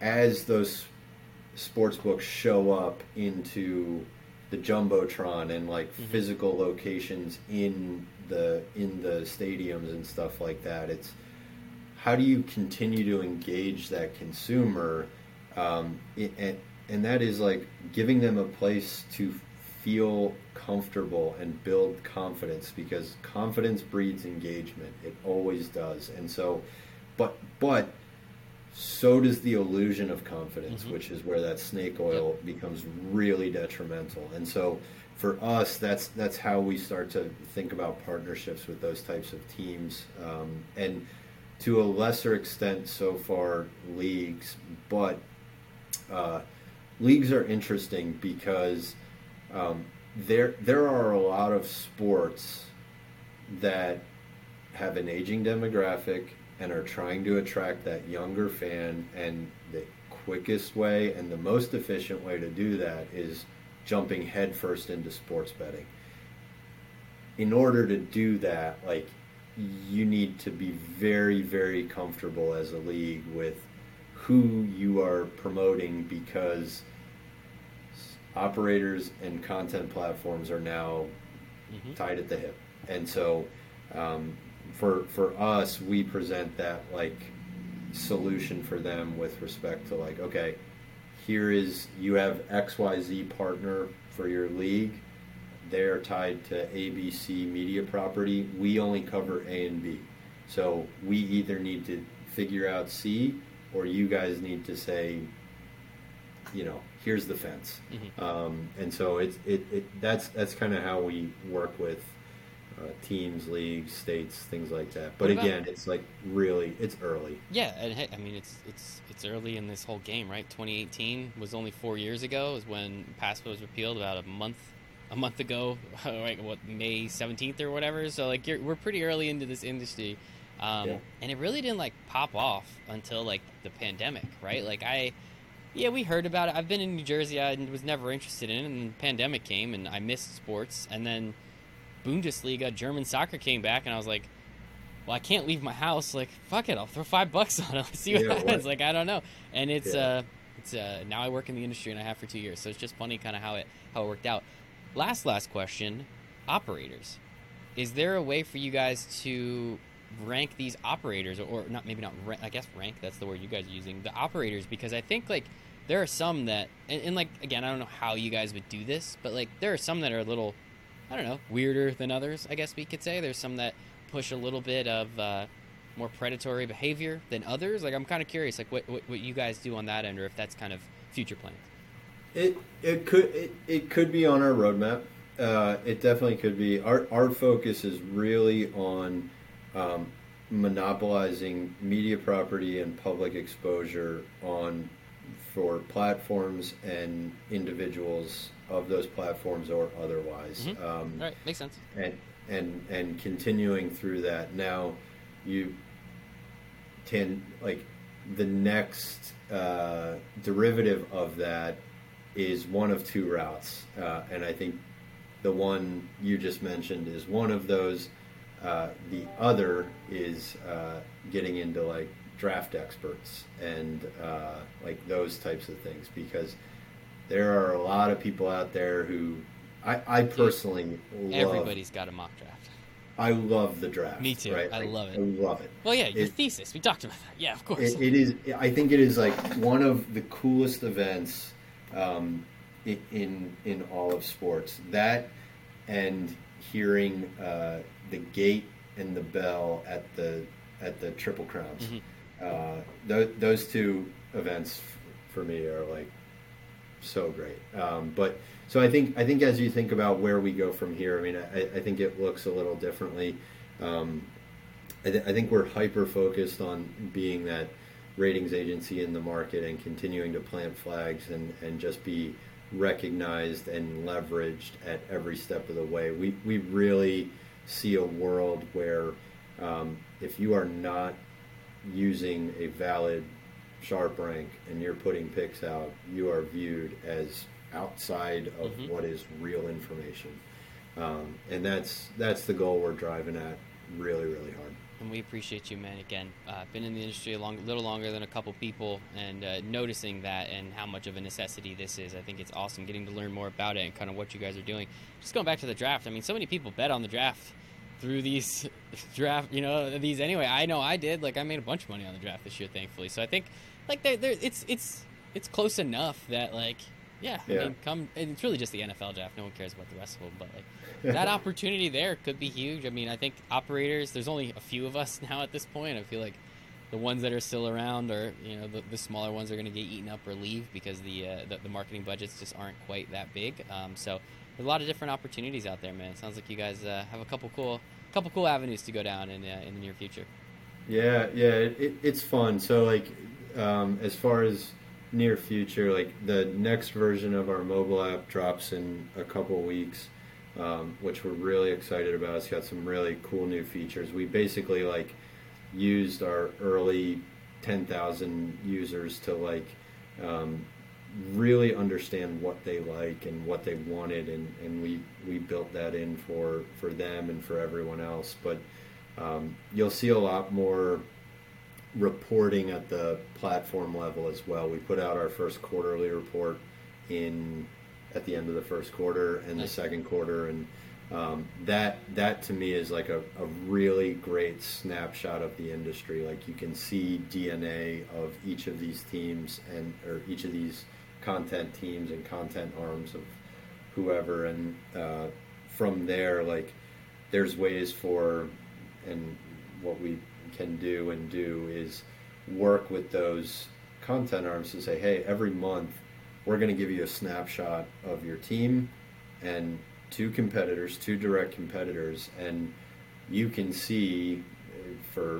as those sports books show up into the jumbotron and like Mhm. physical locations in the in the stadiums and stuff like that, it's how do you continue to engage that consumer um, i- and, and that is like giving them a place to feel comfortable and build confidence because confidence breeds engagement. It always does. And so but but so does the illusion of confidence Mhm. which is where that snake oil becomes really detrimental. And so for us that's that's how we start to think about partnerships with those types of teams. Um, and to a lesser extent so far leagues. But uh, leagues are interesting because um, there there are a lot of sports that have an aging demographic and are trying to attract that younger fan and the quickest way and the most efficient way to do that is jumping headfirst into sports betting. In order to do that like you need to be very very comfortable as a league with who you are promoting because operators and content platforms are now Mhm. tied at the hip. And so um, for for us we present that like solution for them with respect to like okay here is you have xyz partner for your league. They're tied to abc media property. We only cover a and b. So we either need to figure out c or you guys need to say you know here's the fence Mhm. um, and so it's it, it that's that's kind of how we work with uh, teams, leagues, states, things like that. But about- again, it's like really it's early. Yeah, and hey, I mean it's it's it's early in this whole game, right? 2018 was only four years ago, is when PASPA was repealed about a month a month ago, like what May 17th or whatever. So like you're, we're pretty early into this industry, um, Yeah. and it really didn't like pop off until like the pandemic, right? Like I. Yeah, we heard about it. I've been in New Jersey. I was never interested in it, and the pandemic came, and I missed sports. And then Bundesliga, German soccer came back, and I was like, well, I can't leave my house. Like, fuck it, I'll throw five bucks on it. See what Yeah, happens. Like, I don't know. And it's Yeah. uh, it's uh, now I work in the industry and I have for two years, so it's just funny kind of how it how it worked out. Last last question, operators. Is there a way for you guys to rank these operators, or not? Maybe not. Rank, I guess rank. That's the word you guys are using. The operators, because I think like there are some that, and, and like again, I don't know how you guys would do this, but like there are some that are a little I don't know, weirder than others, I guess we could say. There's some that push a little bit of uh, more predatory behavior than others. Like, I'm kind of curious, like, what, what, what you guys do on that end, or if that's kind of future plans. It it could it, it could be on our roadmap. Uh, it definitely could be. Our our focus is really on um, monopolizing media property and public exposure on for platforms and individuals of those platforms or otherwise. Mhm. Um, All right, makes sense. and and and continuing through that now you can like the next uh, derivative of that is one of two routes uh, and i think the one you just mentioned is one of those uh, the other is uh, getting into like draft experts and uh, like those types of things because there are a lot of people out there who I, I personally love Everybody's got a mock draft. I love the draft. Me too. Right? I Like, love it. I love it. Well, yeah, your It- thesis. We talked about that. Yeah, of course. It, it is. I think it is like one of the coolest events um, in, in all of sports. That and hearing uh, the gate and the bell at the at the Triple Crowns. Mhm. Uh, th- those two events f- for me are like so great. Um, but so I think I think as you think about where we go from here, I mean, I, I think it looks a little differently. Um, I, th- I think we're hyper focused on being that ratings agency in the market and continuing to plant flags and, and just be recognized and leveraged at every step of the way. We we really see a world where um, if you are not using a valid SharpRank and you're putting picks out, you are viewed as outside of mm-hmm. what is real information. Um, and that's that's the goal we're driving at really really hard and we appreciate you, man. Again, uh, been in the industry a long, little longer than a couple people, and uh, noticing that and how much of a necessity this is. I think it's awesome getting to learn more about it and kind of what you guys are doing. Just going back to the draft. I mean, so many people bet on the draft through these draft, you know, these anyway. I know I did. Like, I made a bunch of money on the draft this year, thankfully. So I think, like, they're, they're, it's it's it's close enough that like yeah, yeah. I mean, come. it's really just the NFL draft. No one cares about the rest of them. But like that opportunity there could be huge. I mean, I think operators. There's only a few of us now at this point. I feel like the ones that are still around are you know the, the smaller ones are going to get eaten up or leave because the, uh, the, the marketing budgets just aren't quite that big. Um, so there's a lot of different opportunities out there, man. It sounds like you guys uh, have a couple cool couple cool avenues to go down in uh, in the near future. Yeah, yeah, it, it's fun. So like um, as far as near future, like the next version of our mobile app drops in a couple weeks, um, which we're really excited about. It's got some really cool new features. We basically like used our early 10,000 users to like um, really understand what they like and what they wanted, and, and we we built that in for for them and for everyone else. But um, you'll see a lot more reporting at the platform level as well. We put out our first quarterly report in at the end of the first quarter and the second quarter, and um, that that to me is like a, a really great snapshot of the industry. Like you can see DNA of each of these teams and or each of these content teams and content arms of whoever, and uh, from there, like there's ways for and what we can do and do is work with those content arms to say, hey, every month we're going to give you a snapshot of your team and two competitors, two direct competitors, and you can see uh, for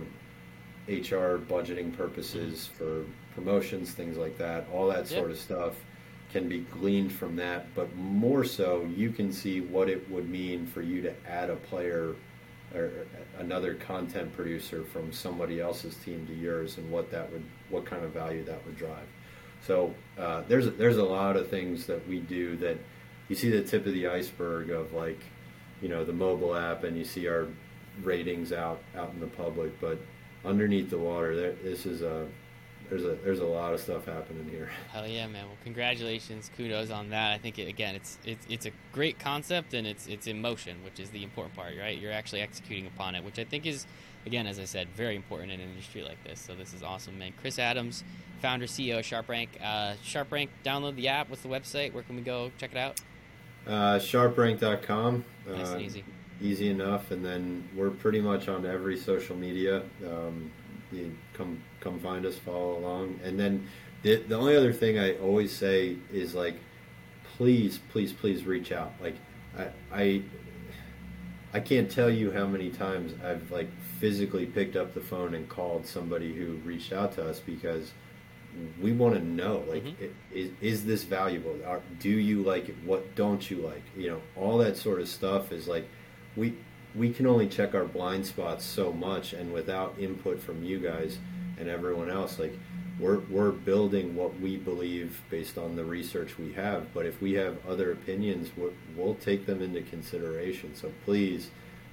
HR budgeting purposes, for promotions, things like that, all that sort yep. of stuff can be gleaned from that. But more so, you can see what it would mean for you to add a player or another content producer from somebody else's team to yours and what that would what kind of value that would drive so uh, there's there's a lot of things that we do that you see the tip of the iceberg of like you know the mobile app and you see our ratings out out in the public but underneath the water there, this is a there's a there's a lot of stuff happening here. Hell yeah, man! Well, congratulations, kudos on that. I think it, again, it's it's it's a great concept and it's it's in motion, which is the important part, right? You're actually executing upon it, which I think is, again, as I said, very important in an industry like this. So this is awesome, man. Chris Adams, founder CEO of SharpRank. Uh, SharpRank, download the app. What's the website? Where can we go check it out? Uh, sharprank.com. Nice uh, and easy. Easy enough, and then we're pretty much on every social media. Um, you come come find us, follow along. And then the the only other thing I always say is like, please, please, please reach out. Like I I I can't tell you how many times I've like physically picked up the phone and called somebody who reached out to us because we want to know like mm-hmm. it, is, is this valuable do you like it what don't you like you know all that sort of stuff is like we we can only check our blind spots so much and without input from you guys and everyone else like we're, we're building what we believe based on the research we have but if we have other opinions we'll, we'll take them into consideration so please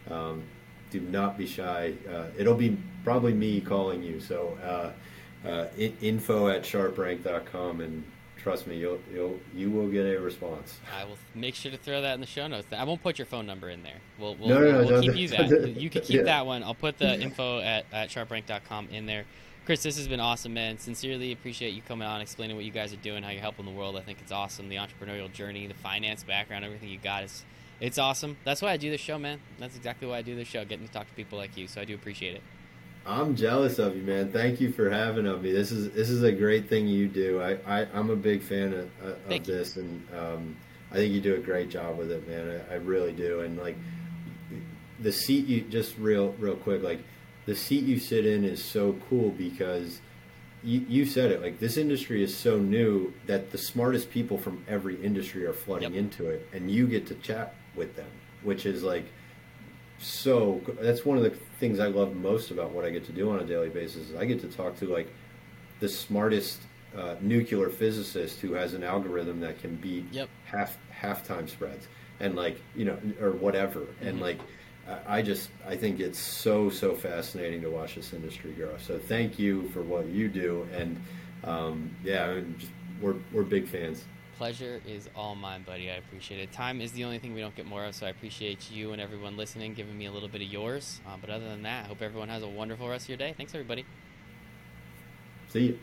um, do not be shy uh, it'll be probably me calling you so uh, uh, info at sharprank.com and Trust me, you'll you'll you will get a response. I will make sure to throw that in the show notes. I won't put your phone number in there. We'll we'll, no, no, we'll, we'll keep you that. You can keep yeah. that one. I'll put the info at, at sharprank.com in there. Chris, this has been awesome, man. Sincerely appreciate you coming on, explaining what you guys are doing, how you're helping the world. I think it's awesome. The entrepreneurial journey, the finance background, everything you got is it's awesome. That's why I do this show, man. That's exactly why I do this show, getting to talk to people like you. So I do appreciate it. I'm jealous of you, man. Thank you for having of me. This is this is a great thing you do. I, I I'm a big fan of, of this, you. and um, I think you do a great job with it, man. I, I, really do. And like the seat you just real real quick, like the seat you sit in is so cool because you, you said it like this industry is so new that the smartest people from every industry are flooding Yep. into it and you get to chat with them which is like so that's one of the things i love most about what i get to do on a daily basis is i get to talk to like the smartest uh, nuclear physicist who has an algorithm that can beat Yep. half time spreads and like you know or whatever and Mhm. like I- I just I think it's so so fascinating to watch this industry grow. So thank you for what you do, and um, yeah, I mean, just, we're we're big fans. Pleasure is all mine, buddy. I appreciate it. Time is the only thing we don't get more of, so I appreciate you and everyone listening, giving me a little bit of yours. Uh, but other than that, I hope everyone has a wonderful rest of your day. Thanks, everybody. See you.